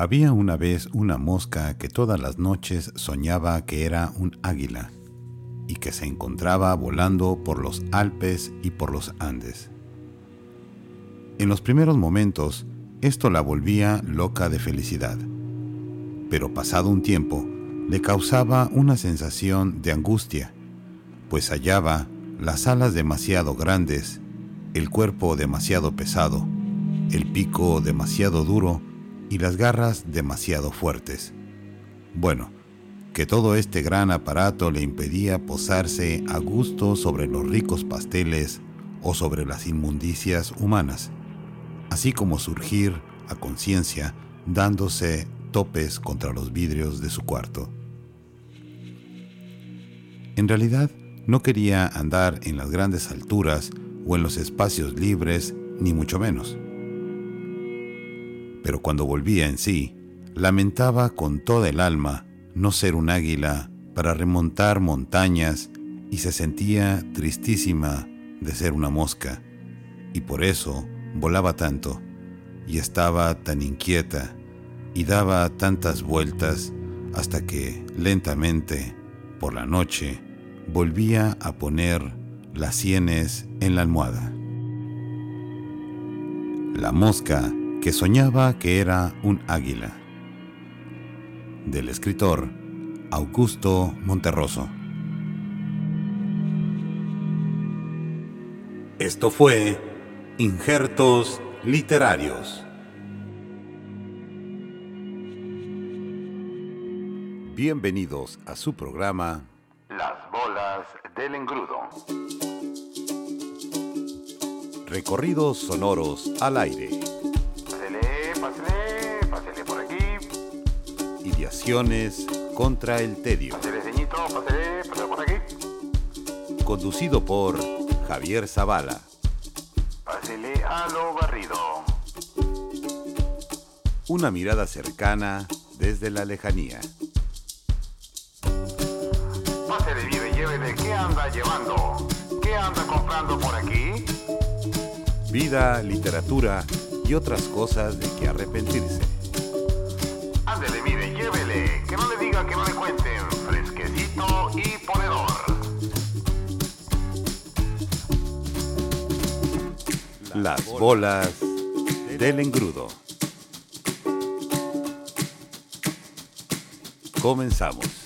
Había una vez una mosca que todas las noches soñaba que era un águila y que se encontraba volando por los Alpes y por los Andes. En los primeros momentos, esto la volvía loca de felicidad, pero pasado un tiempo, le causaba una sensación de angustia, pues hallaba las alas demasiado grandes, el cuerpo demasiado pesado, el pico demasiado duro y las garras demasiado fuertes. Bueno, que todo este gran aparato le impedía posarse a gusto sobre los ricos pasteles o sobre las inmundicias humanas, así como surgir a conciencia dándose topes contra los vidrios de su cuarto. En realidad, no quería andar en las grandes alturas o en los espacios libres, ni mucho menos pero cuando volvía en sí, lamentaba con toda el alma no ser un águila para remontar montañas y se sentía tristísima de ser una mosca, y por eso volaba tanto, y estaba tan inquieta, y daba tantas vueltas hasta que, lentamente, por la noche, volvía a poner las sienes en la almohada. La mosca que soñaba que era un águila. Del escritor Augusto Monterroso. Esto fue Injertos Literarios. Bienvenidos a su programa Las bolas del engrudo. Recorridos sonoros al aire. Contra el tedio. por aquí. Conducido por Javier Zavala. Pásele a lo barrido. Una mirada cercana desde la lejanía. Pásele, vive, llévele. ¿Qué anda llevando? ¿Qué anda comprando por aquí? Vida, literatura y otras cosas de que arrepentirse. Ándele, mire. Que no le. Fresquecito y ponedor. Las bolas del engrudo. Comenzamos.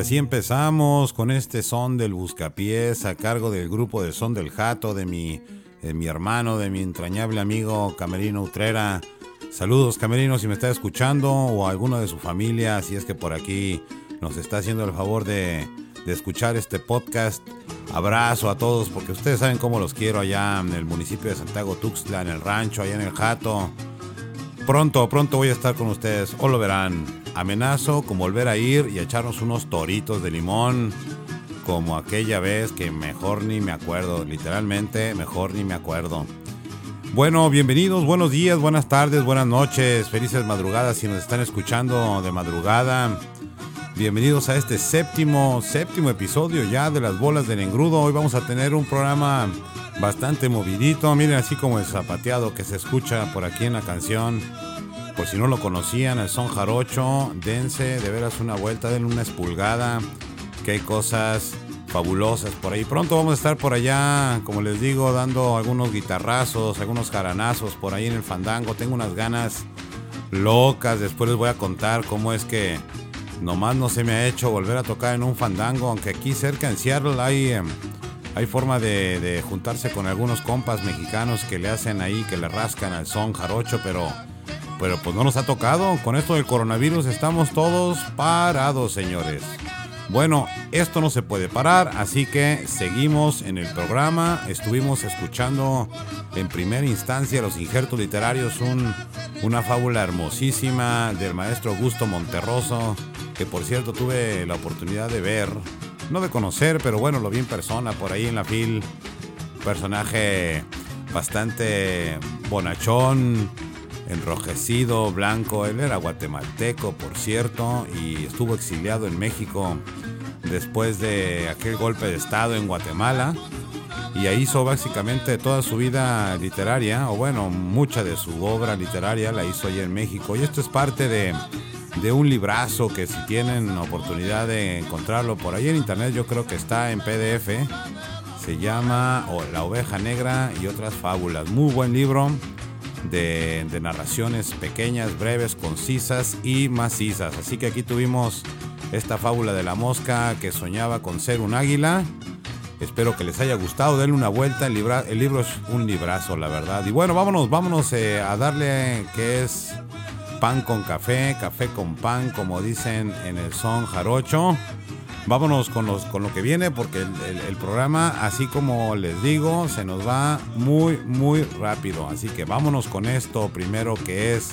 Así empezamos con este son del buscapiés a cargo del grupo de son del jato de mi, mi hermano, de mi entrañable amigo Camerino Utrera. Saludos Camerino si me está escuchando o alguno de su familia, si es que por aquí nos está haciendo el favor de, de escuchar este podcast. Abrazo a todos porque ustedes saben cómo los quiero allá en el municipio de Santiago Tuxtla, en el rancho, allá en el jato. Pronto, pronto voy a estar con ustedes, o lo verán. Amenazo con volver a ir y echarnos unos toritos de limón, como aquella vez que mejor ni me acuerdo, literalmente mejor ni me acuerdo. Bueno, bienvenidos, buenos días, buenas tardes, buenas noches, felices madrugadas si nos están escuchando de madrugada. Bienvenidos a este séptimo, séptimo episodio ya de las bolas del engrudo. Hoy vamos a tener un programa bastante movidito. Miren así como el zapateado que se escucha por aquí en la canción. Por si no lo conocían, el son jarocho, dense de veras una vuelta, denle una espulgada, que hay cosas fabulosas por ahí. Pronto vamos a estar por allá, como les digo, dando algunos guitarrazos, algunos jaranazos por ahí en el fandango. Tengo unas ganas locas, después les voy a contar cómo es que nomás no se me ha hecho volver a tocar en un fandango, aunque aquí cerca en Seattle hay... Em, hay forma de, juntarse con algunos compas mexicanos que le hacen ahí, que le rascan al son jarocho, pero, pero pues no nos ha tocado. Con esto del coronavirus estamos todos parados, señores. Bueno, esto no se puede parar, así que seguimos en el programa. Estuvimos escuchando en primera instancia los injertos literarios, un, una fábula hermosísima del maestro Augusto Monterroso, que por cierto tuve la oportunidad de ver no de conocer, pero bueno, lo vi en persona por ahí en la fil. Personaje bastante bonachón, enrojecido, blanco. Él era guatemalteco, por cierto, y estuvo exiliado en México después de aquel golpe de Estado en Guatemala. Y ahí hizo básicamente toda su vida literaria, o bueno, mucha de su obra literaria la hizo allá en México. Y esto es parte de de un librazo que si tienen oportunidad de encontrarlo por ahí en internet, yo creo que está en PDF. Se llama La oveja negra y otras fábulas. Muy buen libro de, narraciones pequeñas, breves, concisas y macizas. Así que aquí tuvimos esta fábula de la mosca que soñaba con ser un águila. Espero que les haya gustado, denle una vuelta, el, el libro es un librazo, la verdad. Y bueno, vámonos, vámonos eh, a darle que es pan con café, café con pan, como dicen en el son jarocho. Vámonos con, los, con lo que viene porque el, programa, así como les digo, se nos va muy, muy rápido. Así que vámonos con esto primero que es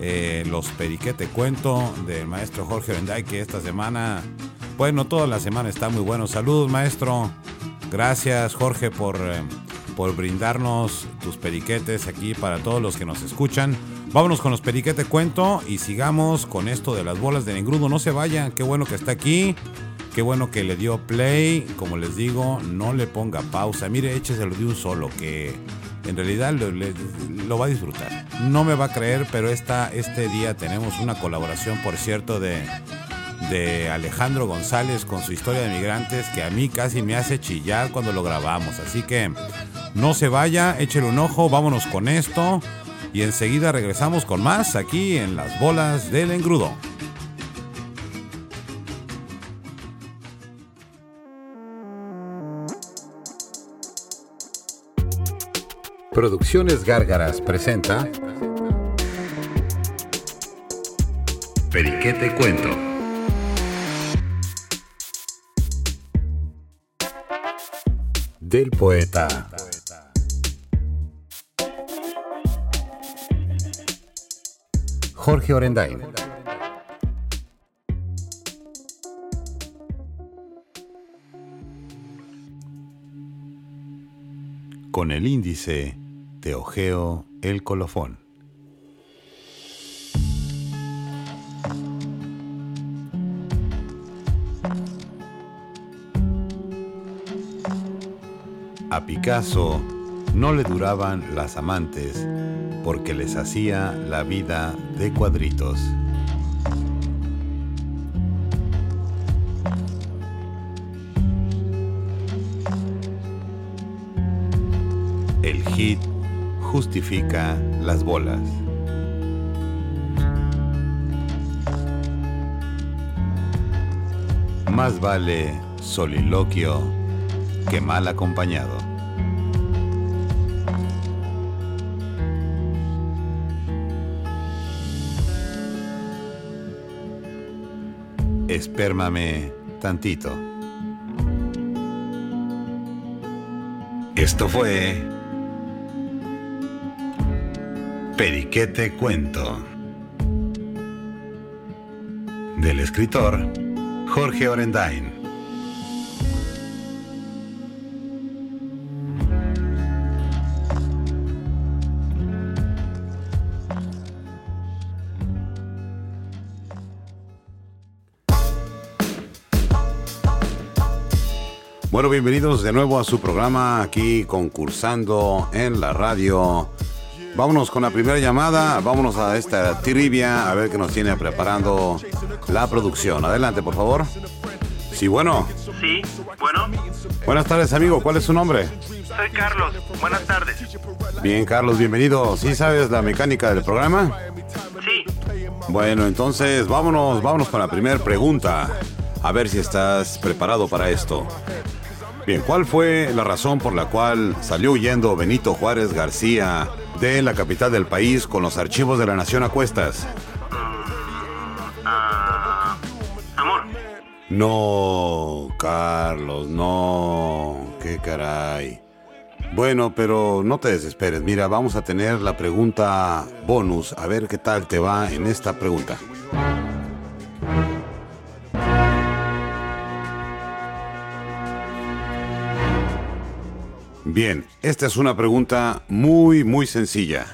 eh, los periquete cuento del maestro Jorge Venday que esta semana, bueno, toda la semana está muy bueno. Saludos maestro. Gracias Jorge por, eh, por brindarnos tus periquetes aquí para todos los que nos escuchan. Vámonos con los periquete cuento y sigamos con esto de las bolas de engrudo. No se vayan, qué bueno que está aquí. Qué bueno que le dio play. Como les digo, no le ponga pausa. Mire, écheselo de un solo, que en realidad lo, va a disfrutar. No me va a creer, pero esta, este día tenemos una colaboración, por cierto, de, de Alejandro González con su historia de migrantes, que a mí casi me hace chillar cuando lo grabamos. Así que no se vaya, échele un ojo, vámonos con esto y enseguida regresamos con más aquí en las bolas del engrudo. Producciones Gárgaras presenta Periquete Cuento. Del poeta. Jorge Orendain. Con el índice te ojeo el colofón. A Picasso no le duraban las amantes porque les hacía la vida de cuadritos. El hit justifica las bolas. Más vale soliloquio que mal acompañado. Espérmame tantito. Esto fue Periquete Cuento del escritor Jorge Orendain. Bueno, bienvenidos de nuevo a su programa aquí concursando en la radio. Vámonos con la primera llamada, vámonos a esta trivia a ver qué nos tiene preparando la producción. Adelante, por favor. Sí, bueno. Sí, bueno. Buenas tardes, amigo. ¿Cuál es su nombre? Soy Carlos. Buenas tardes. Bien, Carlos, bienvenido. ¿Sí sabes la mecánica del programa? Sí. Bueno, entonces vámonos, vámonos con la primera pregunta. A ver si estás preparado para esto. Bien, ¿cuál fue la razón por la cual salió huyendo Benito Juárez García de la capital del país con los archivos de la nación a cuestas? Ah, amor. No, Carlos, no. Qué caray. Bueno, pero no te desesperes. Mira, vamos a tener la pregunta bonus. A ver qué tal te va en esta pregunta. Bien, esta es una pregunta muy, muy sencilla.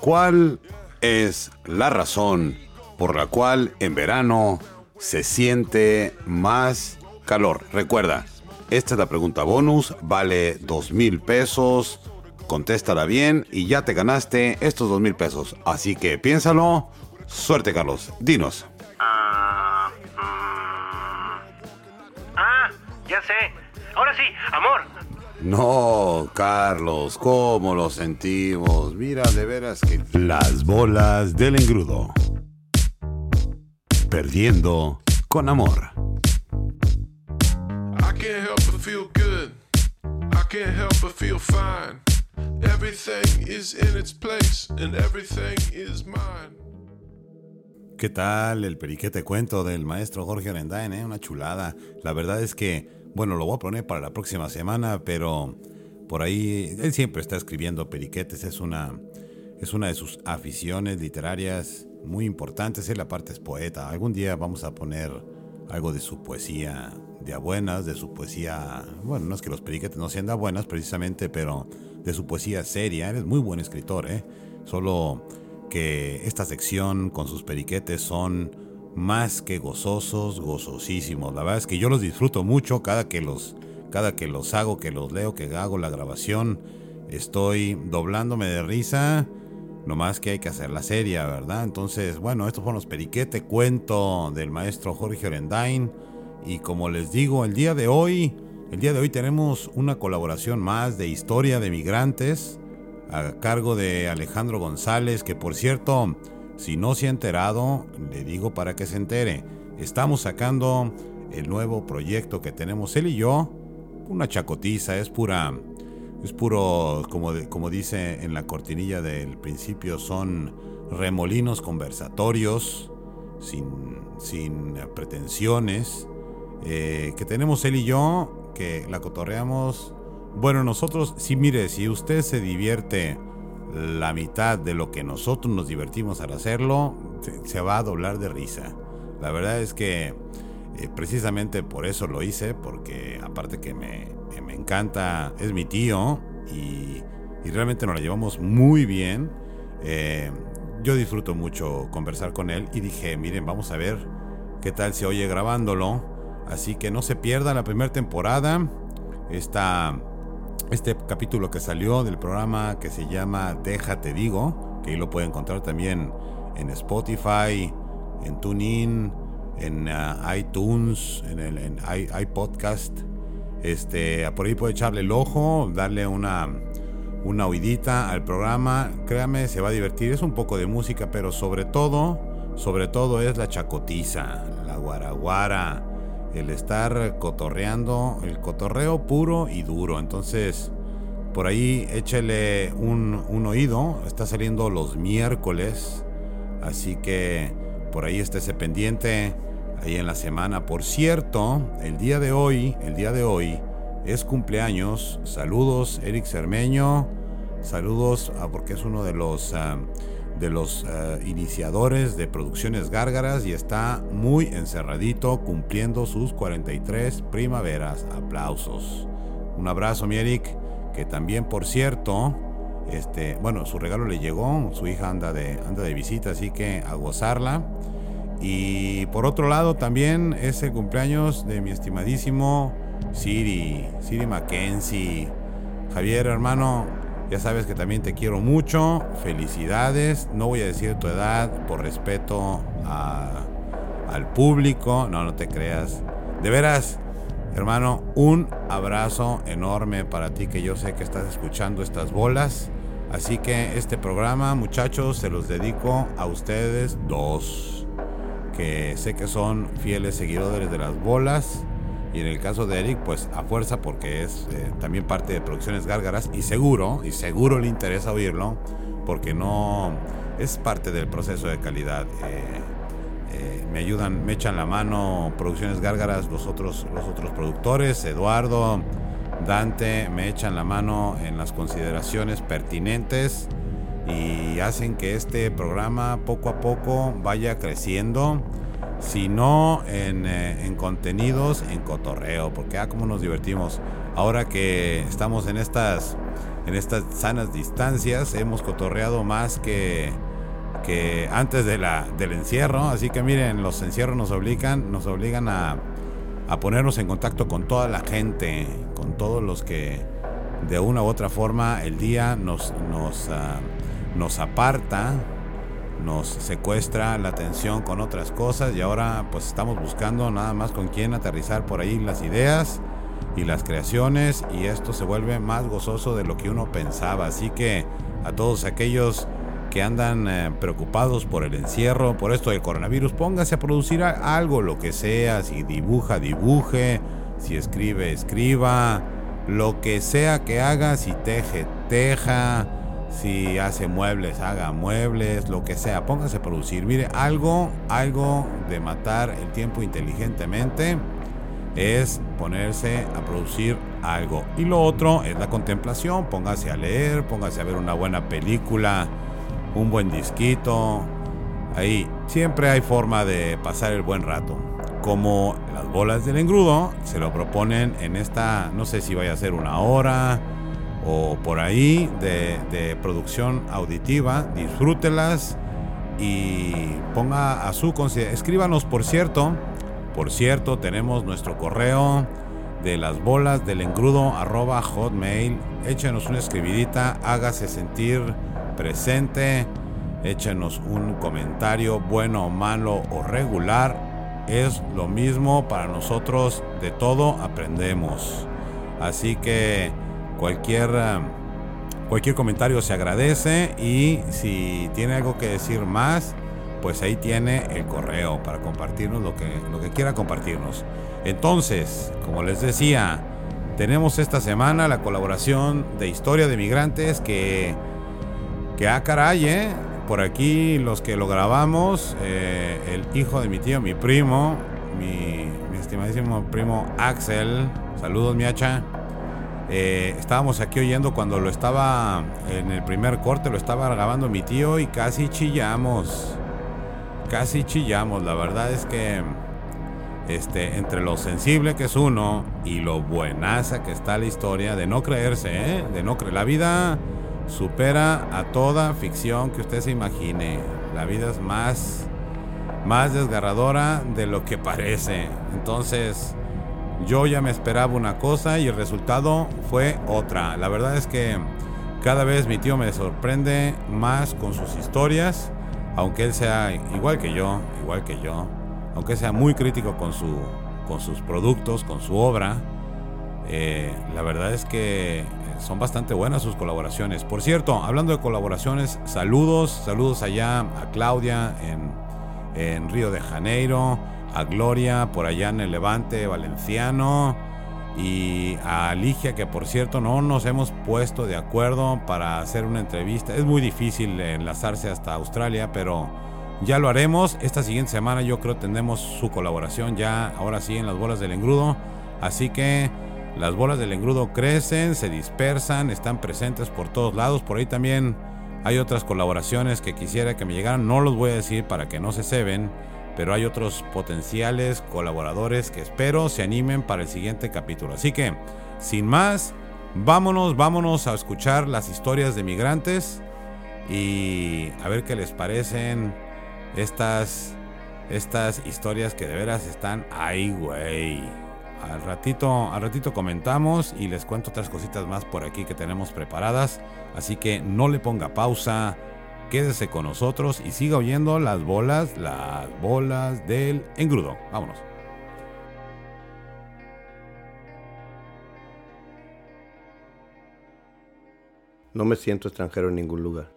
¿Cuál es la razón por la cual en verano se siente más calor? Recuerda, esta es la pregunta bonus, vale dos mil pesos. Contéstala bien y ya te ganaste estos dos mil pesos. Así que piénsalo. Suerte, Carlos. Dinos. Ah, mm. ah, ya sé. Ahora sí, amor. No, Carlos, ¿cómo lo sentimos? Mira, de veras que... Las bolas del engrudo. Perdiendo con amor. I can't help but feel good. I can't help but feel fine. Everything is in its place and everything is mine. ¿Qué tal el periquete cuento del maestro Jorge Orendain? Eh? Una chulada. La verdad es que, bueno, lo voy a poner para la próxima semana, pero por ahí él siempre está escribiendo periquetes. Es una, es una de sus aficiones literarias muy importantes. Él aparte es poeta. Algún día vamos a poner algo de su poesía de a buenas, de su poesía, bueno, no es que los periquetes no sean de a buenas precisamente, pero de su poesía seria. Él es muy buen escritor, ¿eh? Solo que esta sección con sus periquetes son más que gozosos, gozosísimos. La verdad es que yo los disfruto mucho cada que los, cada que los hago, que los leo, que hago la grabación. Estoy doblándome de risa. No más que hay que hacer la serie, ¿verdad? Entonces, bueno, estos fueron los periquete cuento del maestro Jorge Orendain. Y como les digo, el día de hoy, el día de hoy tenemos una colaboración más de historia de migrantes a cargo de Alejandro González, que por cierto, si no se ha enterado, le digo para que se entere. Estamos sacando el nuevo proyecto que tenemos él y yo. Una chacotiza, es pura, es puro, como, como dice en la cortinilla del principio, son remolinos conversatorios, sin, sin pretensiones, eh, que tenemos él y yo, que la cotorreamos bueno, nosotros, sí, mire, si usted se divierte la mitad de lo que nosotros nos divertimos al hacerlo, se, va a doblar de risa. La verdad es que eh, precisamente por eso lo hice, porque aparte que me, que me encanta, es mi tío y, y realmente nos la llevamos muy bien. Eh, yo disfruto mucho conversar con él y dije, miren, vamos a ver qué tal se oye grabándolo. Así que no se pierda la primera temporada. Esta este capítulo que salió del programa que se llama Déjate Digo, que ahí lo puede encontrar también en Spotify, en TuneIn, en uh, iTunes, en el iPodcast. Este, por ahí puede echarle el ojo, darle una, una oidita al programa. Créame, se va a divertir. Es un poco de música, pero sobre todo, sobre todo es la chacotiza, la guaraguara, el estar cotorreando, el cotorreo puro y duro. Entonces, por ahí échele un, un oído. Está saliendo los miércoles. Así que por ahí estése pendiente ahí en la semana. Por cierto, el día de hoy, el día de hoy es cumpleaños. Saludos, Eric Cermeño. Saludos, a, porque es uno de los ah, de los ah, iniciadores de Producciones Gárgaras y está muy encerradito cumpliendo sus 43 primaveras. Aplausos. Un abrazo, mi Eric, que también, por cierto, este, bueno, su regalo le llegó, su hija anda de, anda de visita, así que a gozarla. Y por otro lado, también es el cumpleaños de mi estimadísimo Siri, Siri Mackenzie. Javier, hermano, ya sabes que también te quiero mucho. Felicidades. No voy a decir tu edad por respeto al público. No, no te creas. De veras, hermano, un abrazo enorme para ti que yo sé que estás escuchando estas bolas. Así que este programa, muchachos, se los dedico a ustedes dos. Que sé que son fieles seguidores de las bolas. Y en el caso de Eric, pues a fuerza porque es eh, también parte de Producciones Gárgaras y seguro, y seguro le interesa oírlo, porque no es parte del proceso de calidad. Eh, eh, me ayudan, me echan la mano Producciones Gárgaras, los otros, los otros productores, Eduardo, Dante, me echan la mano en las consideraciones pertinentes y hacen que este programa poco a poco vaya creciendo sino en, eh, en contenidos, en cotorreo, porque ah, como nos divertimos. Ahora que estamos en estas, en estas sanas distancias, hemos cotorreado más que, que antes de la, del encierro. Así que miren, los encierros nos obligan, nos obligan a, a ponernos en contacto con toda la gente, con todos los que de una u otra forma el día nos, nos, uh, nos aparta nos secuestra la atención con otras cosas y ahora pues estamos buscando nada más con quién aterrizar por ahí las ideas y las creaciones y esto se vuelve más gozoso de lo que uno pensaba. Así que a todos aquellos que andan eh, preocupados por el encierro, por esto del coronavirus, póngase a producir algo, lo que sea, si dibuja, dibuje, si escribe, escriba, lo que sea que haga, si teje, teja si hace muebles, haga muebles, lo que sea, póngase a producir. Mire, algo, algo de matar el tiempo inteligentemente es ponerse a producir algo. Y lo otro es la contemplación, póngase a leer, póngase a ver una buena película, un buen disquito. Ahí siempre hay forma de pasar el buen rato. Como las bolas del engrudo se lo proponen en esta, no sé si vaya a ser una hora, o por ahí de, producción auditiva, disfrútelas y ponga a su consideración. Escríbanos, por cierto, por cierto, tenemos nuestro correo de las bolas del engrudo hotmail. Échenos una escribidita, hágase sentir presente, échenos un comentario bueno, malo o regular. Es lo mismo para nosotros, de todo aprendemos. Así que Cualquier, um, cualquier comentario se agradece y si tiene algo que decir más, pues ahí tiene el correo para compartirnos lo que, lo que quiera compartirnos. Entonces, como les decía, tenemos esta semana la colaboración de Historia de Migrantes que, que a ah, caray, ¿eh? por aquí los que lo grabamos, eh, el hijo de mi tío, mi primo, mi, mi estimadísimo primo Axel, saludos mi hacha. Eh, estábamos aquí oyendo cuando lo estaba en el primer corte, lo estaba grabando mi tío y casi chillamos. Casi chillamos. La verdad es que este, entre lo sensible que es uno y lo buenaza que está la historia, de no creerse, ¿eh? de no creer. La vida supera a toda ficción que usted se imagine. La vida es más, más desgarradora de lo que parece. Entonces, yo ya me esperaba una cosa y el resultado fue otra. La verdad es que cada vez mi tío me sorprende más con sus historias, aunque él sea igual que yo, igual que yo, aunque sea muy crítico con, su, con sus productos, con su obra. Eh, la verdad es que son bastante buenas sus colaboraciones. Por cierto, hablando de colaboraciones, saludos, saludos allá a Claudia en, en Río de Janeiro, a Gloria por allá en el Levante Valenciano y a Ligia que por cierto no nos hemos puesto de acuerdo para hacer una entrevista. Es muy difícil enlazarse hasta Australia, pero ya lo haremos. Esta siguiente semana yo creo tendremos su colaboración ya ahora sí en las bolas del engrudo. Así que las bolas del engrudo crecen, se dispersan, están presentes por todos lados. Por ahí también hay otras colaboraciones que quisiera que me llegaran. No los voy a decir para que no se ceben pero hay otros potenciales colaboradores que espero se animen para el siguiente capítulo. Así que, sin más, vámonos, vámonos a escuchar las historias de migrantes y a ver qué les parecen estas, estas historias que de veras están ahí, güey. Al ratito, al ratito comentamos y les cuento otras cositas más por aquí que tenemos preparadas. Así que no le ponga pausa Quédese con nosotros y siga oyendo las bolas, las bolas del engrudo. Vámonos. No me siento extranjero en ningún lugar.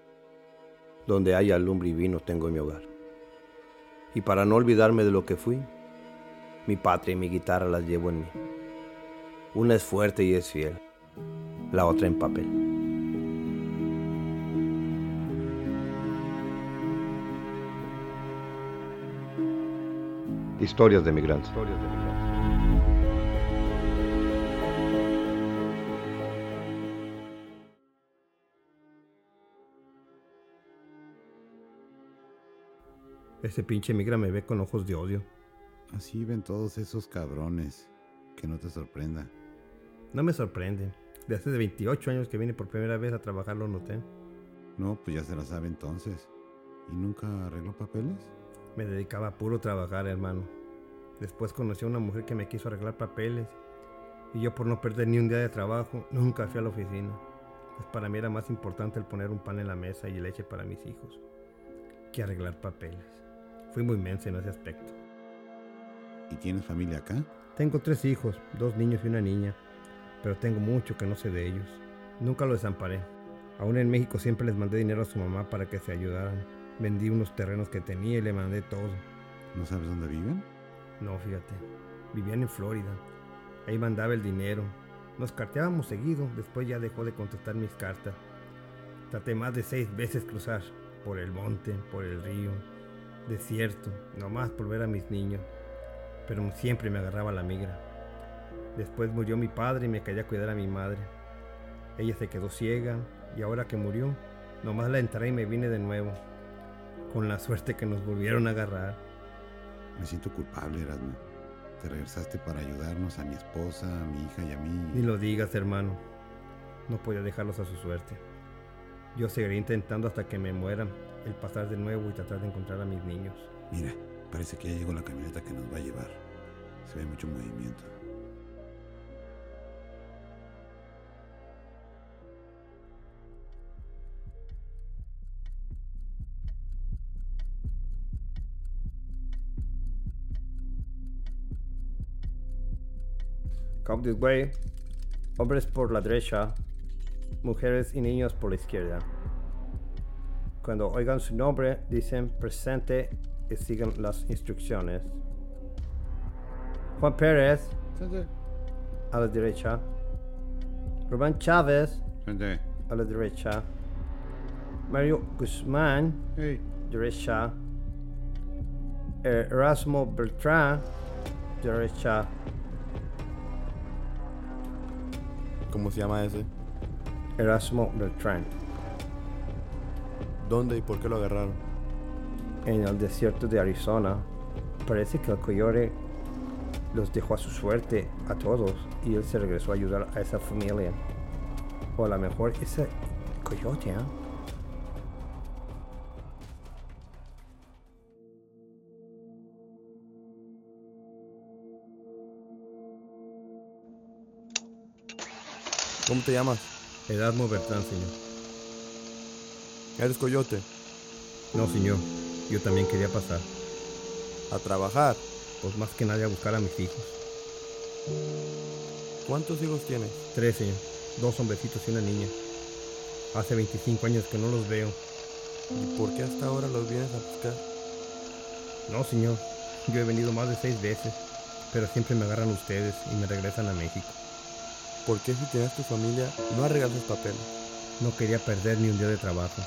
Donde haya lumbre y vino tengo mi hogar. Y para no olvidarme de lo que fui, mi patria y mi guitarra las llevo en mí. Una es fuerte y es fiel, la otra en papel. Historias de migrantes. Ese pinche migra me ve con ojos de odio. Así ven todos esos cabrones. Que no te sorprenda. No me sorprende. De hace 28 años que vine por primera vez a trabajar lo noté. No, pues ya se la sabe entonces. ¿Y nunca arregló papeles? Me dedicaba a puro trabajar, hermano. Después conocí a una mujer que me quiso arreglar papeles y yo por no perder ni un día de trabajo nunca fui a la oficina. Pues para mí era más importante el poner un pan en la mesa y leche para mis hijos que arreglar papeles. Fui muy mensa en ese aspecto. ¿Y tienes familia acá? Tengo tres hijos, dos niños y una niña, pero tengo mucho que no sé de ellos. Nunca los desamparé. Aún en México siempre les mandé dinero a su mamá para que se ayudaran. Vendí unos terrenos que tenía y le mandé todo. ¿No sabes dónde viven? No, fíjate. Vivían en Florida. Ahí mandaba el dinero. Nos carteábamos seguido. Después ya dejó de contestar mis cartas. Traté más de seis veces cruzar. Por el monte, por el río. Desierto. Nomás por ver a mis niños. Pero siempre me agarraba la migra. Después murió mi padre y me quedé a cuidar a mi madre. Ella se quedó ciega y ahora que murió, nomás la entré y me vine de nuevo. Con la suerte que nos volvieron a agarrar. Me siento culpable, Erasmo. Te regresaste para ayudarnos a mi esposa, a mi hija y a mí. Ni lo digas, hermano. No podía dejarlos a su suerte. Yo seguiré intentando hasta que me muera el pasar de nuevo y tratar de encontrar a mis niños. Mira, parece que ya llegó la camioneta que nos va a llevar. Se ve mucho movimiento. Come this way. Hombres por la derecha, mujeres y niños por la izquierda. Cuando oigan su nombre, dicen presente y sigan las instrucciones. Juan Pérez, a la derecha. Rubén Chávez, a la derecha. Mario Guzmán, derecha. Erasmo Beltrán, derecha. ¿Cómo se llama ese? Erasmo Beltrán. ¿Dónde y por qué lo agarraron? En el desierto de Arizona. Parece que el coyote los dejó a su suerte a todos y él se regresó a ayudar a esa familia. O a lo mejor ese coyote, ¿eh? ¿Cómo te llamas? Erasmo Bertrán, señor. ¿Eres coyote? No, señor. Yo también quería pasar. ¿A trabajar? Pues más que nadie a buscar a mis hijos. ¿Cuántos hijos tienes? Tres, señor. Dos hombrecitos y una niña. Hace 25 años que no los veo. ¿Y por qué hasta ahora los vienes a buscar? No, señor. Yo he venido más de seis veces, pero siempre me agarran ustedes y me regresan a México. ¿Por qué si tienes tu familia no arreglas los papeles? No quería perder ni un día de trabajo.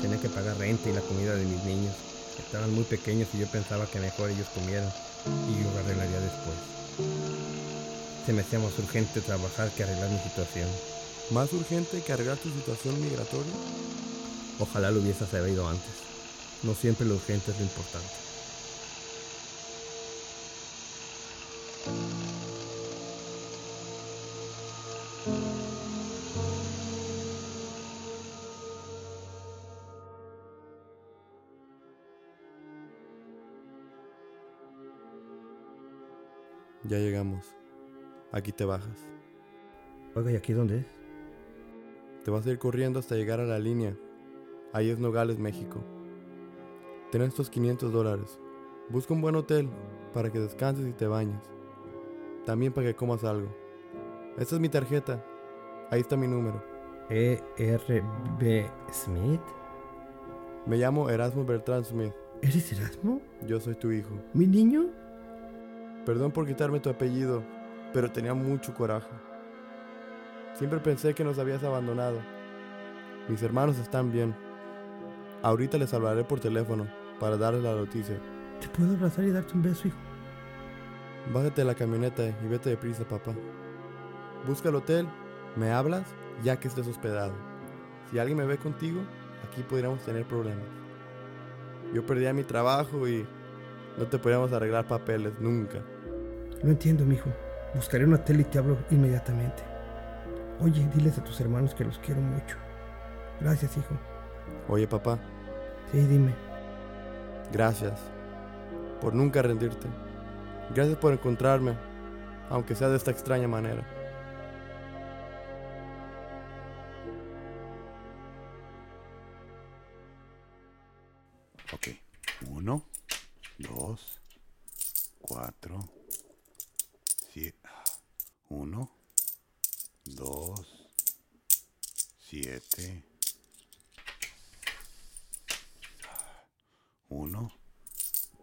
Tenía que pagar renta y la comida de mis niños. Estaban muy pequeños y yo pensaba que mejor ellos comieran y yo lo arreglaría después. Se me hacía más urgente trabajar que arreglar mi situación. ¿Más urgente que arreglar tu situación migratoria? Ojalá lo hubiese sabido antes. No siempre lo urgente es lo importante. Ya llegamos. Aquí te bajas. Oiga, ¿y aquí dónde es? Te vas a ir corriendo hasta llegar a la línea. Ahí es Nogales, México. Ten estos 500 dólares. Busca un buen hotel para que descanses y te bañes. También para que comas algo. Esta es mi tarjeta. Ahí está mi número. E E.R.B. Smith. Me llamo Erasmo Bertrand Smith. ¿Eres Erasmo? Yo soy tu hijo. ¿Mi niño? Perdón por quitarme tu apellido, pero tenía mucho coraje. Siempre pensé que nos habías abandonado. Mis hermanos están bien. Ahorita les hablaré por teléfono para darles la noticia. ¿Te puedo abrazar y darte un beso, hijo? Bájate de la camioneta y vete deprisa, papá. Busca el hotel, me hablas ya que estés hospedado. Si alguien me ve contigo, aquí podríamos tener problemas. Yo perdía mi trabajo y no te podríamos arreglar papeles nunca. Lo entiendo, mijo. Buscaré un hotel y te hablo inmediatamente. Oye, diles a tus hermanos que los quiero mucho. Gracias, hijo. Oye, papá, Sí, dime. gracias por nunca rendirte. Gracias por encontrarme, aunque sea de esta extraña manera. 1,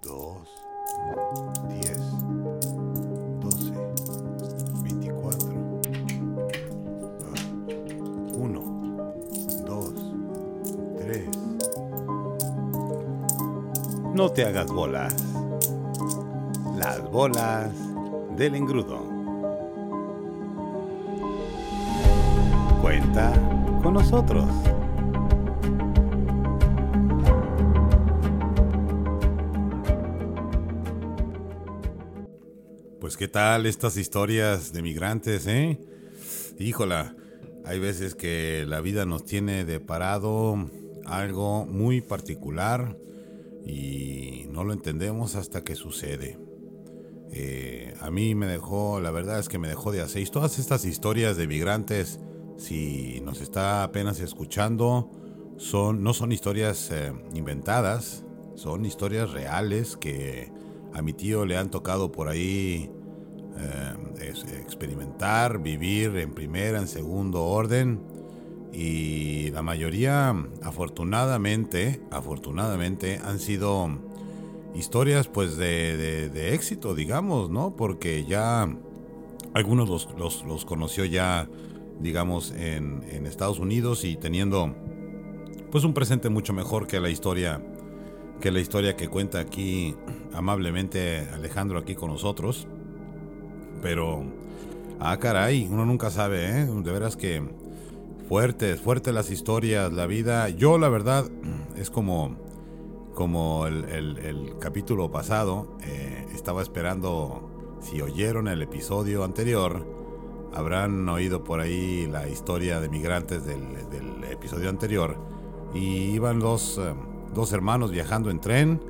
2, 10, 12, 24, 1, 2, 3. No te hagas bolas. Las bolas del engrudo. Cuenta con nosotros. Pues qué tal estas historias de migrantes, ¿eh? Híjola, hay veces que la vida nos tiene deparado algo muy particular y no lo entendemos hasta que sucede. Eh, a mí me dejó, la verdad es que me dejó de hacer todas estas historias de migrantes. Si nos está apenas escuchando, son, no son historias eh, inventadas, son historias reales que a mi tío le han tocado por ahí eh, es- experimentar, vivir en primera, en segundo orden. Y la mayoría, afortunadamente, afortunadamente, han sido historias pues de, de- de éxito, digamos, ¿no? Porque ya algunos los, los- los conoció ya, digamos, en, en Estados Unidos y teniendo pues un presente mucho mejor que la historia que la historia que cuenta aquí amablemente Alejandro aquí con nosotros. Pero, ah, caray, uno nunca sabe, ¿eh? De veras que fuertes, fuertes las historias, la vida. Yo, la verdad, es como, como el, el- el capítulo pasado, eh, estaba esperando, si oyeron el episodio anterior, habrán oído por ahí la historia de migrantes del, del episodio anterior. Y iban dos, eh, dos hermanos viajando en tren.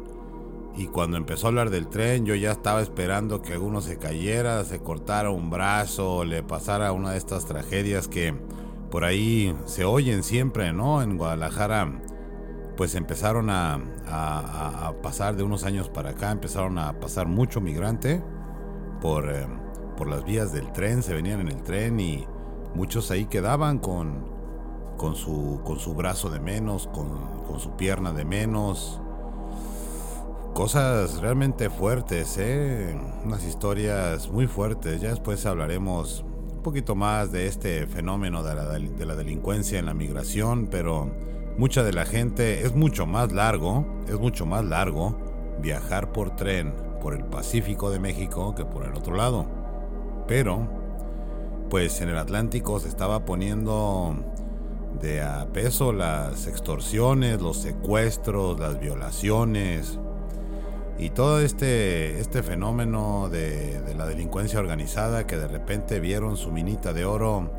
Y cuando empezó a hablar del tren, yo ya estaba esperando que alguno se cayera, se cortara un brazo, le pasara una de estas tragedias que por ahí se oyen siempre, ¿no? En Guadalajara, pues empezaron a pasar de unos años para acá, empezaron a pasar mucho migrante por, eh, por las vías del tren, se venían en el tren y muchos ahí quedaban con, con, su, con su brazo de menos, con, con su pierna de menos cosas realmente fuertes, ¿eh? unas historias muy fuertes. Ya después hablaremos un poquito más de este fenómeno de la, de la delincuencia en la migración, pero mucha de la gente es mucho más largo, es mucho más largo viajar por tren por el Pacífico de México que por el otro lado. Pero, pues en el Atlántico se estaba poniendo de a peso las extorsiones, los secuestros, las violaciones y todo este, este fenómeno de, la delincuencia organizada que de repente vieron su minita de oro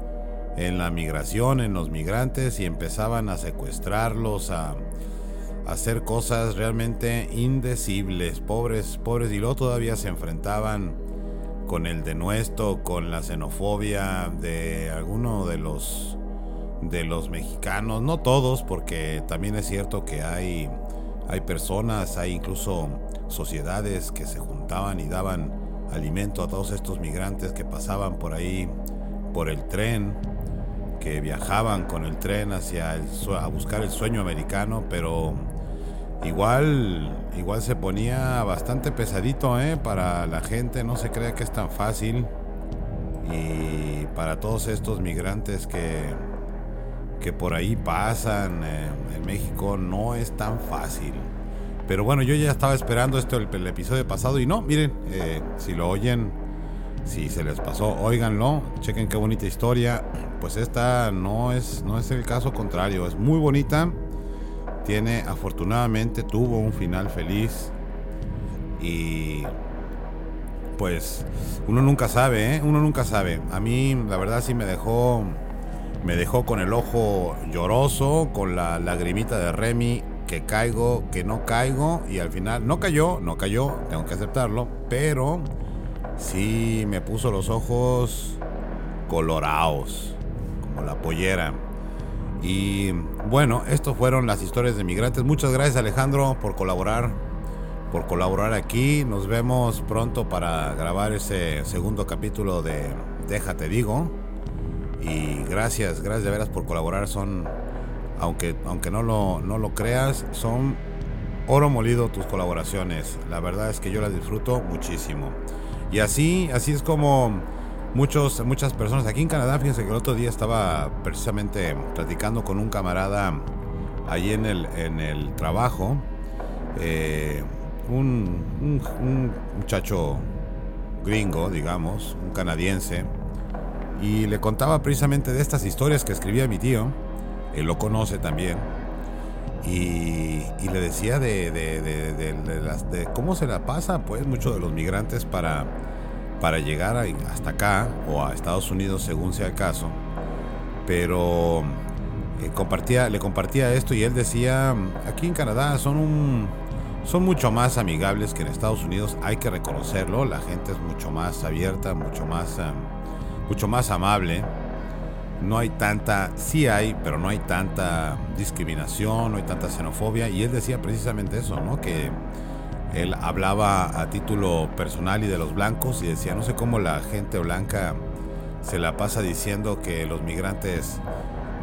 en la migración, en los migrantes y empezaban a secuestrarlos, a, a hacer cosas realmente indecibles, pobres, pobres y luego todavía se enfrentaban con el denuesto, con la xenofobia de alguno de los de los mexicanos, no todos, porque también es cierto que hay, hay personas, hay incluso sociedades que se juntaban y daban alimento a todos estos migrantes que pasaban por ahí, por el tren, que viajaban con el tren hacia el, a buscar el sueño americano, pero igual, igual se ponía bastante pesadito ¿eh? para la gente, no se crea que es tan fácil. Y para todos estos migrantes que, que por ahí pasan eh, en México no es tan fácil. Pero bueno, yo ya estaba esperando esto el, el episodio pasado y no, miren, eh, si lo oyen, si se les pasó, óiganlo, chequen qué bonita historia. Pues esta no es, no es el caso contrario, es muy bonita. Tiene, afortunadamente, tuvo un final feliz. Y pues uno nunca sabe, ¿eh? Uno nunca sabe. A mí, la verdad, sí me dejó me dejó con el ojo lloroso, con la lagrimita de Remy, que caigo, que no caigo, y al final no cayó, no cayó, tengo que aceptarlo, pero sí me puso los ojos colorados, como la pollera. Y bueno, estos fueron las historias de migrantes. Muchas gracias Alejandro por colaborar, por colaborar aquí. Nos vemos pronto para grabar ese segundo capítulo de Déjate digo. Y gracias, gracias de veras por colaborar. Son, aunque, aunque no, lo, no lo creas, son oro molido tus colaboraciones. La verdad es que yo las disfruto muchísimo. Y así, así es como muchos, muchas personas aquí en Canadá, fíjense que el otro día estaba precisamente platicando con un camarada ahí en el, en el trabajo. Eh, un, un muchacho gringo, digamos, un canadiense y le contaba precisamente de estas historias que escribía mi tío, él lo conoce también, y, le decía de, las, de, cómo se la pasa, pues, muchos de los migrantes para, llegar hasta acá o a Estados Unidos, según sea el caso. Pero eh, compartía, le compartía esto y él decía, aquí en Canadá son un, son mucho más amigables que en Estados Unidos, hay que reconocerlo, la gente es mucho más abierta, mucho más... Um, mucho más amable. No hay tanta, sí hay, pero no hay tanta discriminación, no hay tanta xenofobia. Y él decía precisamente eso, ¿no? Que él hablaba a título personal y de los blancos y decía, no sé cómo la gente blanca se la pasa diciendo que los migrantes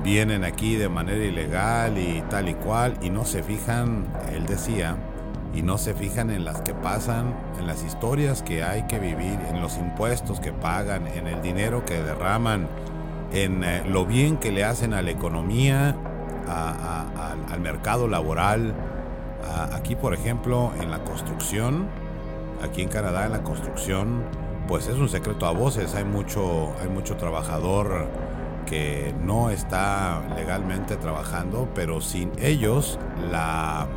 vienen aquí de manera ilegal y tal y cual y no se fijan, él decía, y no se fijan en las que pasan, en las historias que hay que vivir, en los impuestos que pagan, en el dinero que derraman, en eh, lo bien que le hacen a la economía, al mercado laboral. aquí, por ejemplo, en la construcción, aquí en Canadá, en la construcción, pues es un secreto a voces. Hay mucho, hay mucho trabajador que no está legalmente trabajando, pero sin ellos la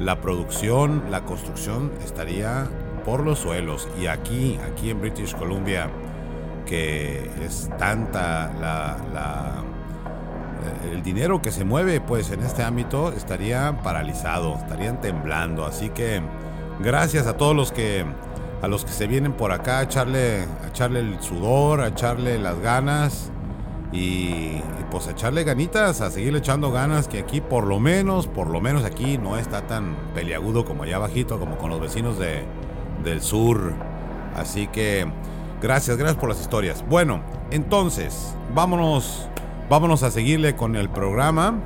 la producción, la construcción estaría por los suelos. Y aquí, aquí en British Columbia, que es tanta la, el dinero que se mueve pues en este ámbito estaría paralizado, estarían temblando. Así que gracias a todos los que a los que se vienen por acá a echarle, a echarle el sudor, a echarle las ganas y, pues echarle ganitas, a seguirle echando ganas, que aquí por lo menos, por lo menos aquí no está tan peliagudo como allá bajito, como con los vecinos de, del sur. Así que gracias, gracias por las historias. Bueno, entonces, vámonos, vámonos a seguirle con el programa.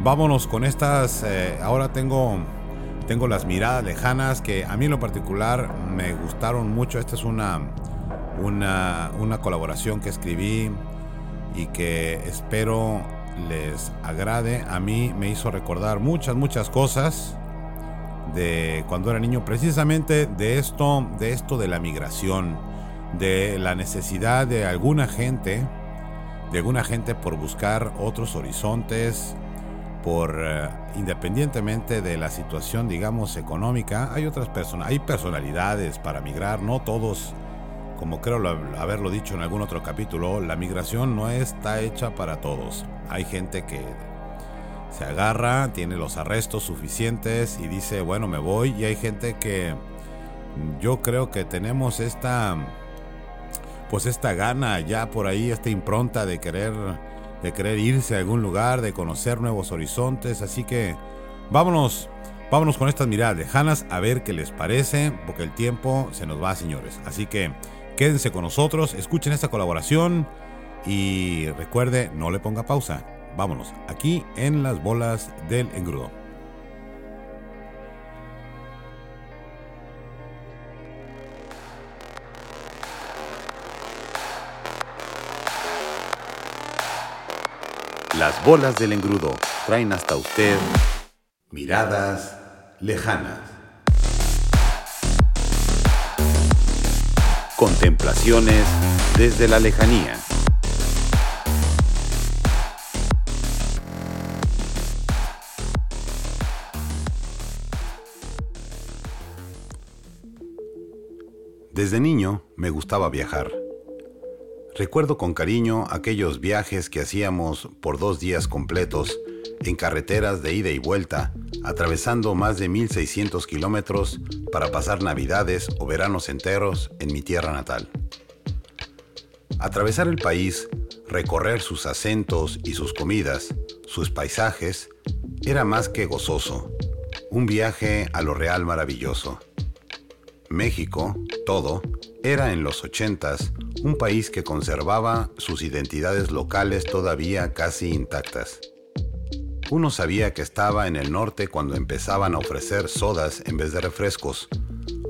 Vámonos con estas, eh, ahora tengo tengo las miradas lejanas que a mí en lo particular me gustaron mucho. Esta es una, una, una colaboración que escribí y que espero les agrade. A mí me hizo recordar muchas, muchas cosas de cuando era niño, precisamente de esto, de esto de la migración, de la necesidad de alguna gente, de alguna gente por buscar otros horizontes, por eh, independientemente de la situación, digamos, económica, hay otras personas, hay personalidades para migrar, no todos, como creo haberlo dicho en algún otro capítulo, la migración no está hecha para todos. Hay gente que se agarra, tiene los arrestos suficientes y dice, bueno, me voy, y hay gente que yo creo que tenemos esta pues esta gana ya por ahí, esta impronta de querer de querer irse a algún lugar, de conocer nuevos horizontes. Así que vámonos, vámonos con estas miradas lejanas a ver qué les parece, porque el tiempo se nos va, señores. Así que quédense con nosotros, escuchen esta colaboración y recuerde, no le ponga pausa. Vámonos, aquí en las bolas del engrudo. Las bolas del engrudo traen hasta usted miradas lejanas. Contemplaciones desde la lejanía. Desde niño me gustaba viajar. Recuerdo con cariño aquellos viajes que hacíamos por dos días completos en carreteras de ida y vuelta, atravesando más de 1600 kilómetros para pasar navidades o veranos enteros en mi tierra natal. Atravesar el país, recorrer sus acentos y sus comidas, sus paisajes, era más que gozoso, un viaje a lo real maravilloso. México, todo, era en los ochentas un país que conservaba sus identidades locales todavía casi intactas. Uno sabía que estaba en el norte cuando empezaban a ofrecer sodas en vez de refrescos,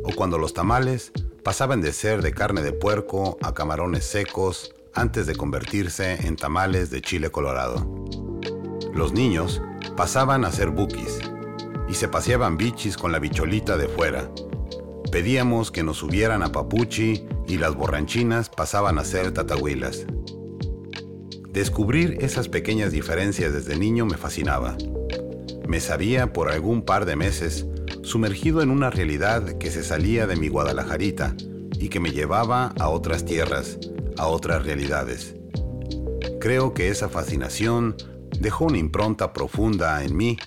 o cuando los tamales pasaban de ser de carne de puerco a camarones secos antes de convertirse en tamales de chile colorado. Los niños pasaban a ser bukis y se paseaban bichis con la bicholita de fuera, Pedíamos que nos subieran a Papuchi y las borranchinas pasaban a ser tatahuilas. Descubrir esas pequeñas diferencias desde niño me fascinaba. Me sabía por algún par de meses sumergido en una realidad que se salía de mi Guadalajarita y que me llevaba a otras tierras, a otras realidades. Creo que esa fascinación dejó una impronta profunda en mí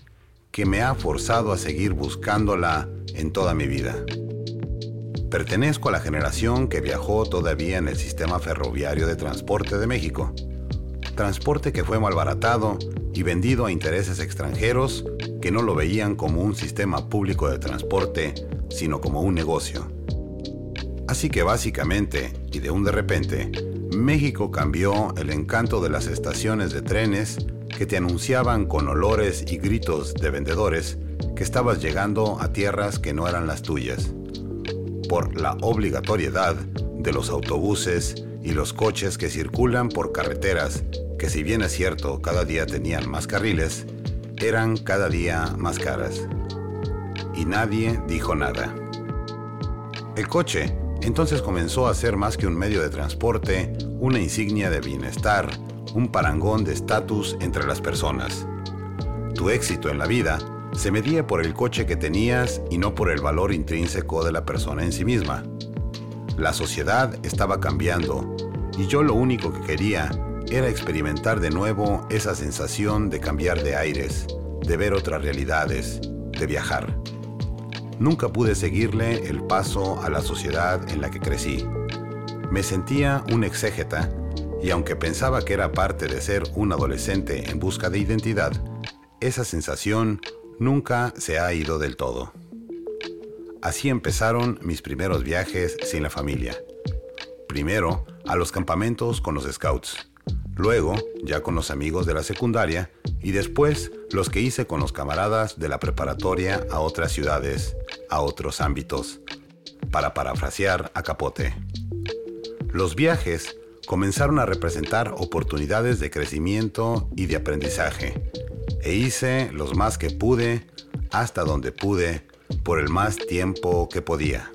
que me ha forzado a seguir buscándola en toda mi vida. Pertenezco a la generación que viajó todavía en el sistema ferroviario de transporte de México. Transporte que fue malbaratado y vendido a intereses extranjeros que no lo veían como un sistema público de transporte, sino como un negocio. Así que básicamente, y de un de repente, México cambió el encanto de las estaciones de trenes que te anunciaban con olores y gritos de vendedores que estabas llegando a tierras que no eran las tuyas por la obligatoriedad de los autobuses y los coches que circulan por carreteras que si bien es cierto cada día tenían más carriles, eran cada día más caras. Y nadie dijo nada. El coche entonces comenzó a ser más que un medio de transporte, una insignia de bienestar, un parangón de estatus entre las personas. Tu éxito en la vida se medía por el coche que tenías y no por el valor intrínseco de la persona en sí misma. La sociedad estaba cambiando y yo lo único que quería era experimentar de nuevo esa sensación de cambiar de aires, de ver otras realidades, de viajar. Nunca pude seguirle el paso a la sociedad en la que crecí. Me sentía un exégeta y aunque pensaba que era parte de ser un adolescente en busca de identidad, esa sensación nunca se ha ido del todo. Así empezaron mis primeros viajes sin la familia. Primero, a los campamentos con los scouts. Luego, ya con los amigos de la secundaria. Y después, los que hice con los camaradas de la preparatoria a otras ciudades, a otros ámbitos, para parafrasear a Capote. Los viajes comenzaron a representar oportunidades de crecimiento y de aprendizaje, e hice los más que pude, hasta donde pude, por el más tiempo que podía.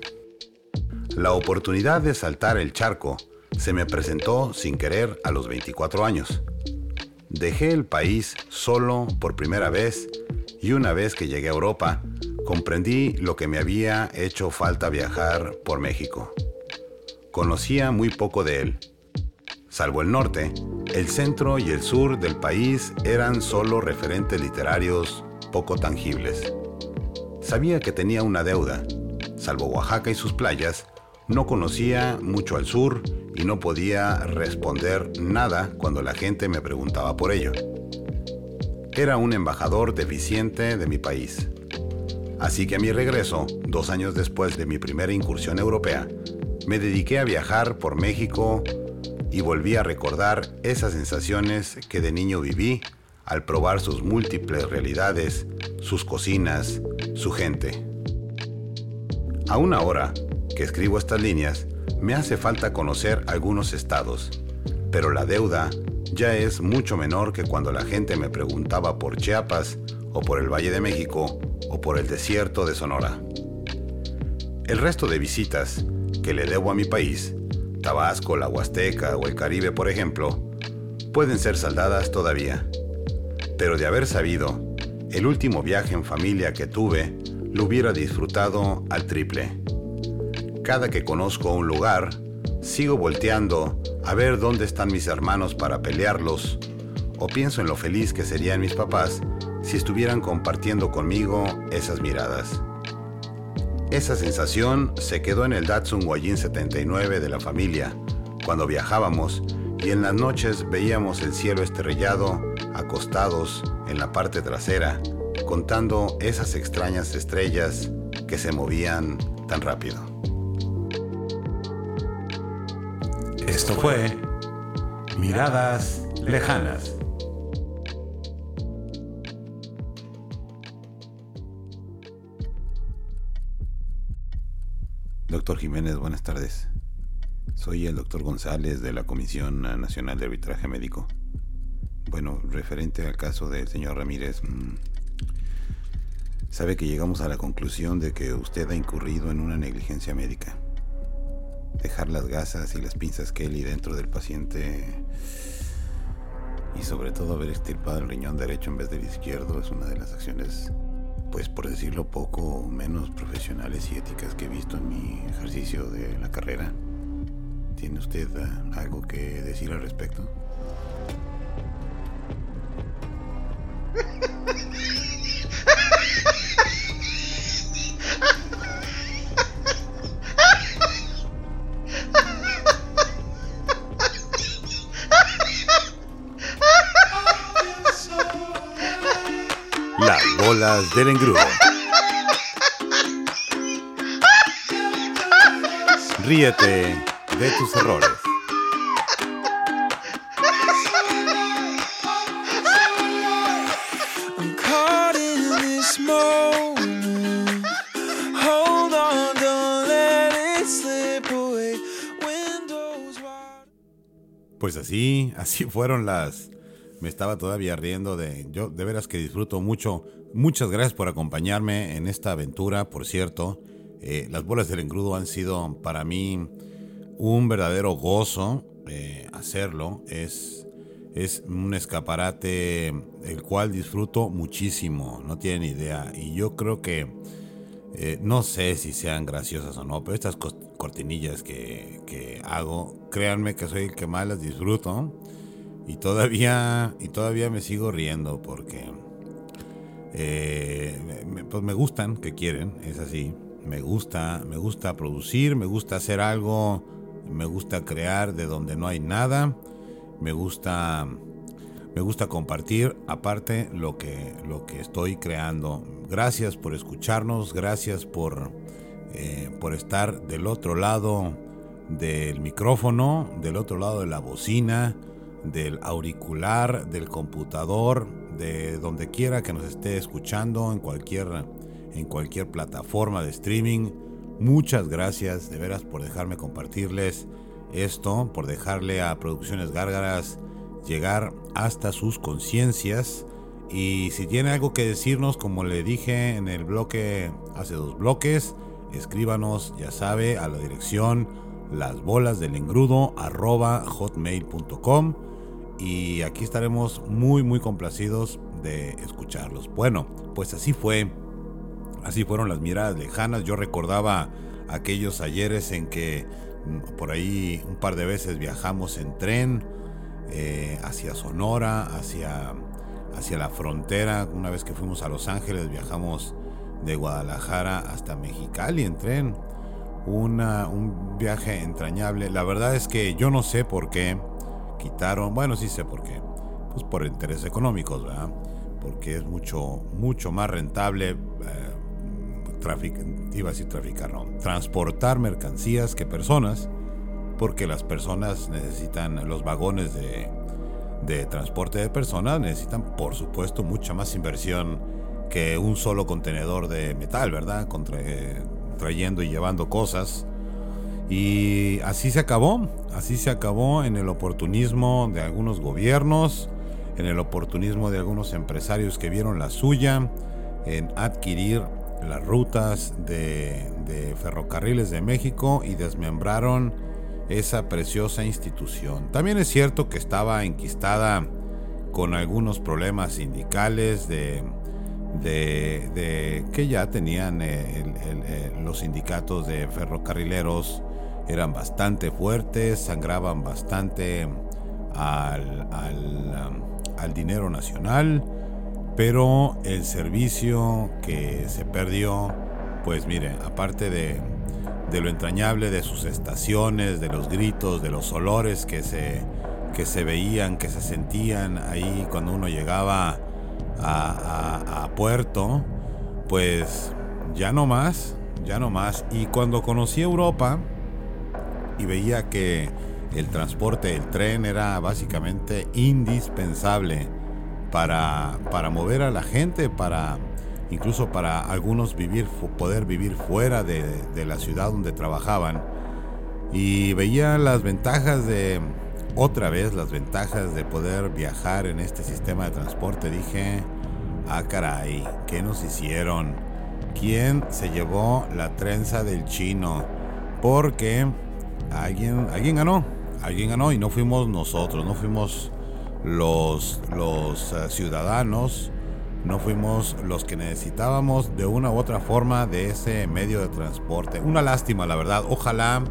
La oportunidad de saltar el charco se me presentó sin querer a los 24 años. Dejé el país solo por primera vez y una vez que llegué a Europa, comprendí lo que me había hecho falta viajar por México. Conocía muy poco de él. Salvo el norte, el centro y el sur del país eran solo referentes literarios poco tangibles. Sabía que tenía una deuda. Salvo Oaxaca y sus playas, no conocía mucho al sur y no podía responder nada cuando la gente me preguntaba por ello. Era un embajador deficiente de mi país. Así que a mi regreso, dos años después de mi primera incursión europea, me dediqué a viajar por México y volví a recordar esas sensaciones que de niño viví al probar sus múltiples realidades, sus cocinas, su gente. Aún ahora, que escribo estas líneas, me hace falta conocer algunos estados, pero la deuda ya es mucho menor que cuando la gente me preguntaba por Chiapas o por el Valle de México o por el desierto de Sonora. El resto de visitas que le debo a mi país, Tabasco, la Huasteca o el Caribe por ejemplo, pueden ser saldadas todavía. Pero de haber sabido, el último viaje en familia que tuve lo hubiera disfrutado al triple. Cada que conozco un lugar, sigo volteando a ver dónde están mis hermanos para pelearlos, o pienso en lo feliz que serían mis papás si estuvieran compartiendo conmigo esas miradas. Esa sensación se quedó en el Datsun Guayin 79 de la familia, cuando viajábamos y en las noches veíamos el cielo estrellado, acostados en la parte trasera, contando esas extrañas estrellas que se movían tan rápido. Esto fue Miradas Lejanas. Doctor Jiménez, buenas tardes. Soy el doctor González de la Comisión Nacional de Arbitraje Médico. Bueno, referente al caso del señor Ramírez, mm, sabe que llegamos a la conclusión de que usted ha incurrido en una negligencia médica dejar las gasas y las pinzas Kelly dentro del paciente y sobre todo haber extirpado el riñón derecho en vez del izquierdo es una de las acciones, pues por decirlo poco menos profesionales y éticas que he visto en mi ejercicio de la carrera. ¿Tiene usted eh, algo que decir al respecto? Del engrudo. Ríete de tus errores. así, fueron las me estaba todavía riendo de yo de veras que disfruto mucho. Muchas gracias por acompañarme en esta aventura, por cierto. Eh, las bolas del engrudo han sido para mí un verdadero gozo eh, hacerlo. Es, es un escaparate el cual disfruto muchísimo, no tienen idea. Y yo creo que, eh, no sé si sean graciosas o no, pero estas cortinillas que, que hago, créanme que soy el que más las disfruto. Y todavía, y todavía me sigo riendo porque eh, me, pues me gustan, que quieren, es así. Me gusta, me gusta producir, me gusta hacer algo, me gusta crear de donde no hay nada, me gusta, me gusta compartir aparte lo que, lo que estoy creando. Gracias por escucharnos, gracias por, eh, por estar del otro lado del micrófono, del otro lado de la bocina del auricular, del computador, de donde quiera que nos esté escuchando, en cualquier, en cualquier plataforma de streaming. Muchas gracias de veras por dejarme compartirles esto, por dejarle a Producciones Gárgaras llegar hasta sus conciencias. Y si tiene algo que decirnos, como le dije en el bloque hace dos bloques, escríbanos, ya sabe, a la dirección las hotmail.com y aquí estaremos muy muy complacidos de escucharlos. Bueno, pues así fue, así fueron las miradas lejanas. Yo recordaba aquellos ayeres en que mm, por ahí un par de veces viajamos en tren eh, hacia Sonora, hacia, hacia la frontera. Una vez que fuimos a Los Ángeles viajamos de Guadalajara hasta Mexicali en tren. Una, un viaje entrañable. La verdad es que yo no sé por qué quitaron, bueno, sí sé por qué. Pues por intereses económicos, ¿verdad? Porque es mucho, mucho más rentable eh, iba a decir traficar, no, transportar mercancías que personas, porque las personas necesitan los vagones de, transporte de personas, necesitan, por supuesto, mucha más inversión que un solo contenedor de metal, ¿verdad? Contra, trayendo y llevando cosas. Y así se acabó, así se acabó en el oportunismo de algunos gobiernos, en el oportunismo de algunos empresarios que vieron la suya en adquirir las rutas de ferrocarriles de México y desmembraron esa preciosa institución. También es cierto que estaba enquistada con algunos problemas sindicales de que ya tenían eh, eh, los sindicatos de ferrocarrileros eran bastante fuertes, sangraban bastante al, al, dinero nacional, pero el servicio que se perdió, pues mire, aparte de, de lo entrañable de sus estaciones, de los gritos, de los olores que se, que se veían, que se sentían ahí cuando uno llegaba a, Puerto, pues ya no más, ya no más. Y cuando conocí Europa y veía que el transporte, el tren era básicamente indispensable para, para mover a la gente, para incluso para algunos vivir, poder vivir fuera de, de la ciudad donde trabajaban. Y veía las ventajas de, otra vez las ventajas de poder viajar en este sistema de transporte, dije, ah caray, ¿qué nos hicieron? ¿Quién se llevó la trenza del chino? Porque alguien, alguien ganó, alguien ganó y no fuimos nosotros, no fuimos los, los eh, ciudadanos, no fuimos los que necesitábamos de una u otra forma de ese medio de transporte. Una lástima, la verdad. Ojalá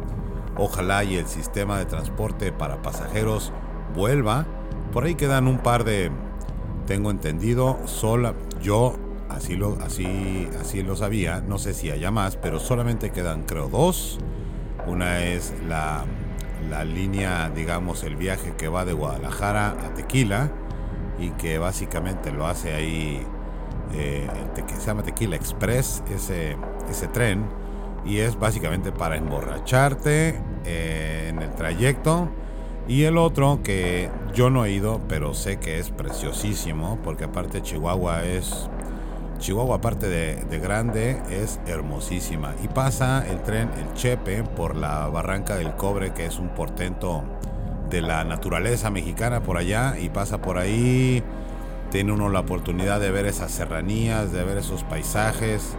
Ojalá y el sistema de transporte para pasajeros vuelva. Por ahí quedan un par de, tengo entendido, sola, yo así lo, así, así lo sabía, no sé si haya más, pero solamente quedan creo dos. Una es la, la línea, digamos, el viaje que va de Guadalajara a Tequila y que básicamente lo hace ahí, eh, que se llama Tequila Express, ese, ese tren y es básicamente para emborracharte eh, en el trayecto. Y el otro que yo no he ido, pero sé que es preciosísimo, porque aparte Chihuahua es... Chihuahua aparte de, de grande es hermosísima. Y pasa el tren, el Chepe, por la Barranca del Cobre, que es un portento de la naturaleza mexicana por allá. Y pasa por ahí, tiene uno la oportunidad de ver esas serranías, de ver esos paisajes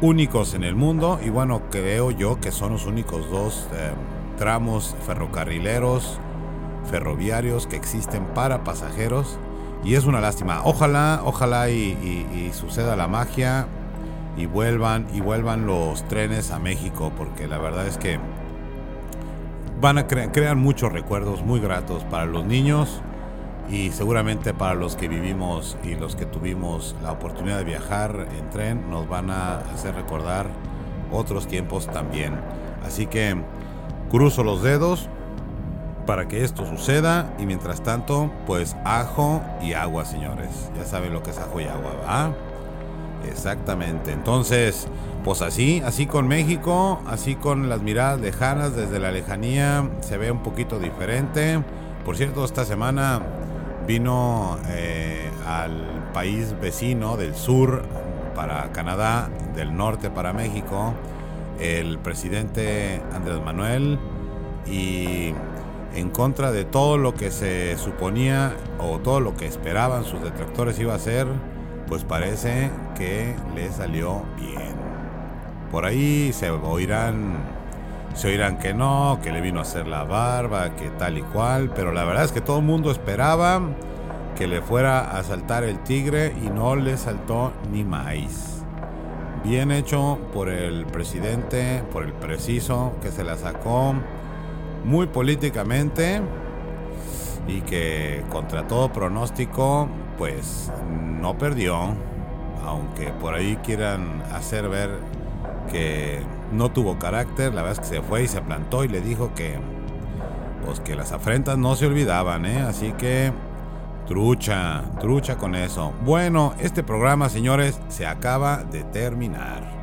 únicos en el mundo y bueno, creo yo que son los únicos dos eh, tramos ferrocarrileros, ferroviarios que existen para pasajeros y es una lástima. Ojalá, ojalá y, suceda la magia y vuelvan y vuelvan los trenes a México porque la verdad es que van a crear muchos recuerdos muy gratos para los niños y seguramente para los que vivimos y los que tuvimos la oportunidad de viajar en tren nos van a hacer recordar otros tiempos también. Así que cruzo los dedos para que esto suceda y mientras tanto pues ajo y agua señores. Ya saben lo que es ajo y agua, ¿va? Exactamente. Entonces, pues así, así con México, así con las miradas lejanas desde la lejanía, se ve un poquito diferente. Por cierto, esta semana vino eh, al país vecino del sur para Canadá, del norte para México, el presidente Andrés Manuel y en contra de todo lo que se suponía o todo lo que esperaban sus detractores iba a ser, pues parece que le salió bien. Por ahí se oirán, se oirán que no, que le vino a hacer la barba, que tal y cual, pero la verdad es que todo el mundo esperaba que le fuera a saltar el tigre y no le saltó ni maíz. Bien hecho por el presidente, por el preciso que se la sacó muy políticamente y que contra todo pronóstico pues no perdió, aunque por ahí quieran hacer ver que no tuvo carácter, la verdad es que se fue y se plantó y le dijo que pues que las afrentas no se olvidaban, ¿eh? así que trucha, trucha con eso. Bueno, este programa, señores, se acaba de terminar.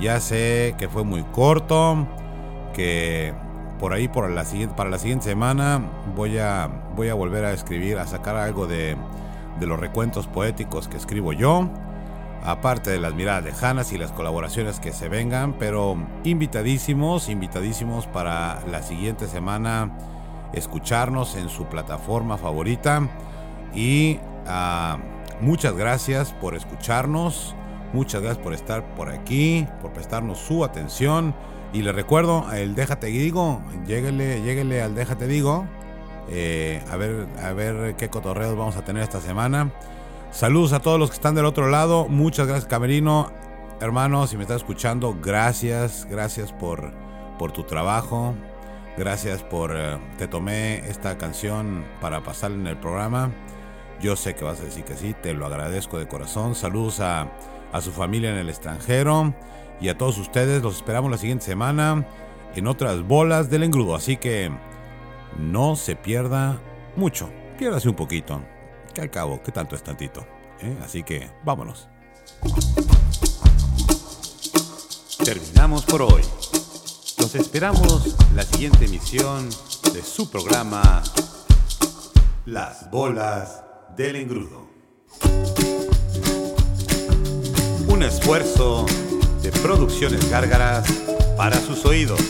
Ya sé que fue muy corto, que por ahí la siguiente, para la siguiente semana voy a, voy a volver a escribir, a sacar algo de, de los recuentos poéticos que escribo yo, aparte de las miradas lejanas y las colaboraciones que se vengan, pero invitadísimos, invitadísimos para la siguiente semana escucharnos en su plataforma favorita y ah, muchas gracias por escucharnos, muchas gracias por estar por aquí, por prestarnos su atención. Y le recuerdo, el Déjate Digo, lléguele, lléguele al Déjate Digo. eh, a, ver, a ver qué cotorreos vamos a tener esta semana. Saludos a todos los que están del otro lado. Muchas gracias, Camerino. Hermano, si me estás escuchando, gracias, gracias por, por tu trabajo. Gracias por... eh, te tomé esta canción para pasarla en el programa. Yo sé que vas a decir que sí, te lo agradezco de corazón. Saludos a, a su familia en el extranjero y a todos ustedes. Los esperamos la siguiente semana en otras bolas del engrudo. Así que no se pierda mucho. Piérdase un poquito. Que al cabo, que tanto es tantito. ¿eh? Así que vámonos. Terminamos por hoy. Los esperamos la siguiente emisión de su programa Las bolas del engrudo. Un esfuerzo de producciones gárgaras para sus oídos.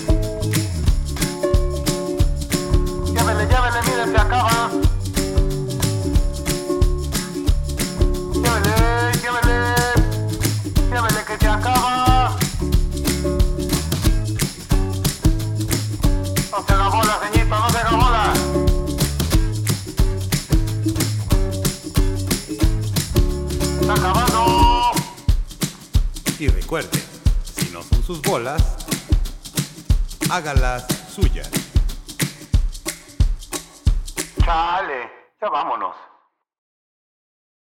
Llévele, llévele, mire, se recuerde, si no son sus bolas, hágalas suyas. Chale, ya vámonos.